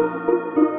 Música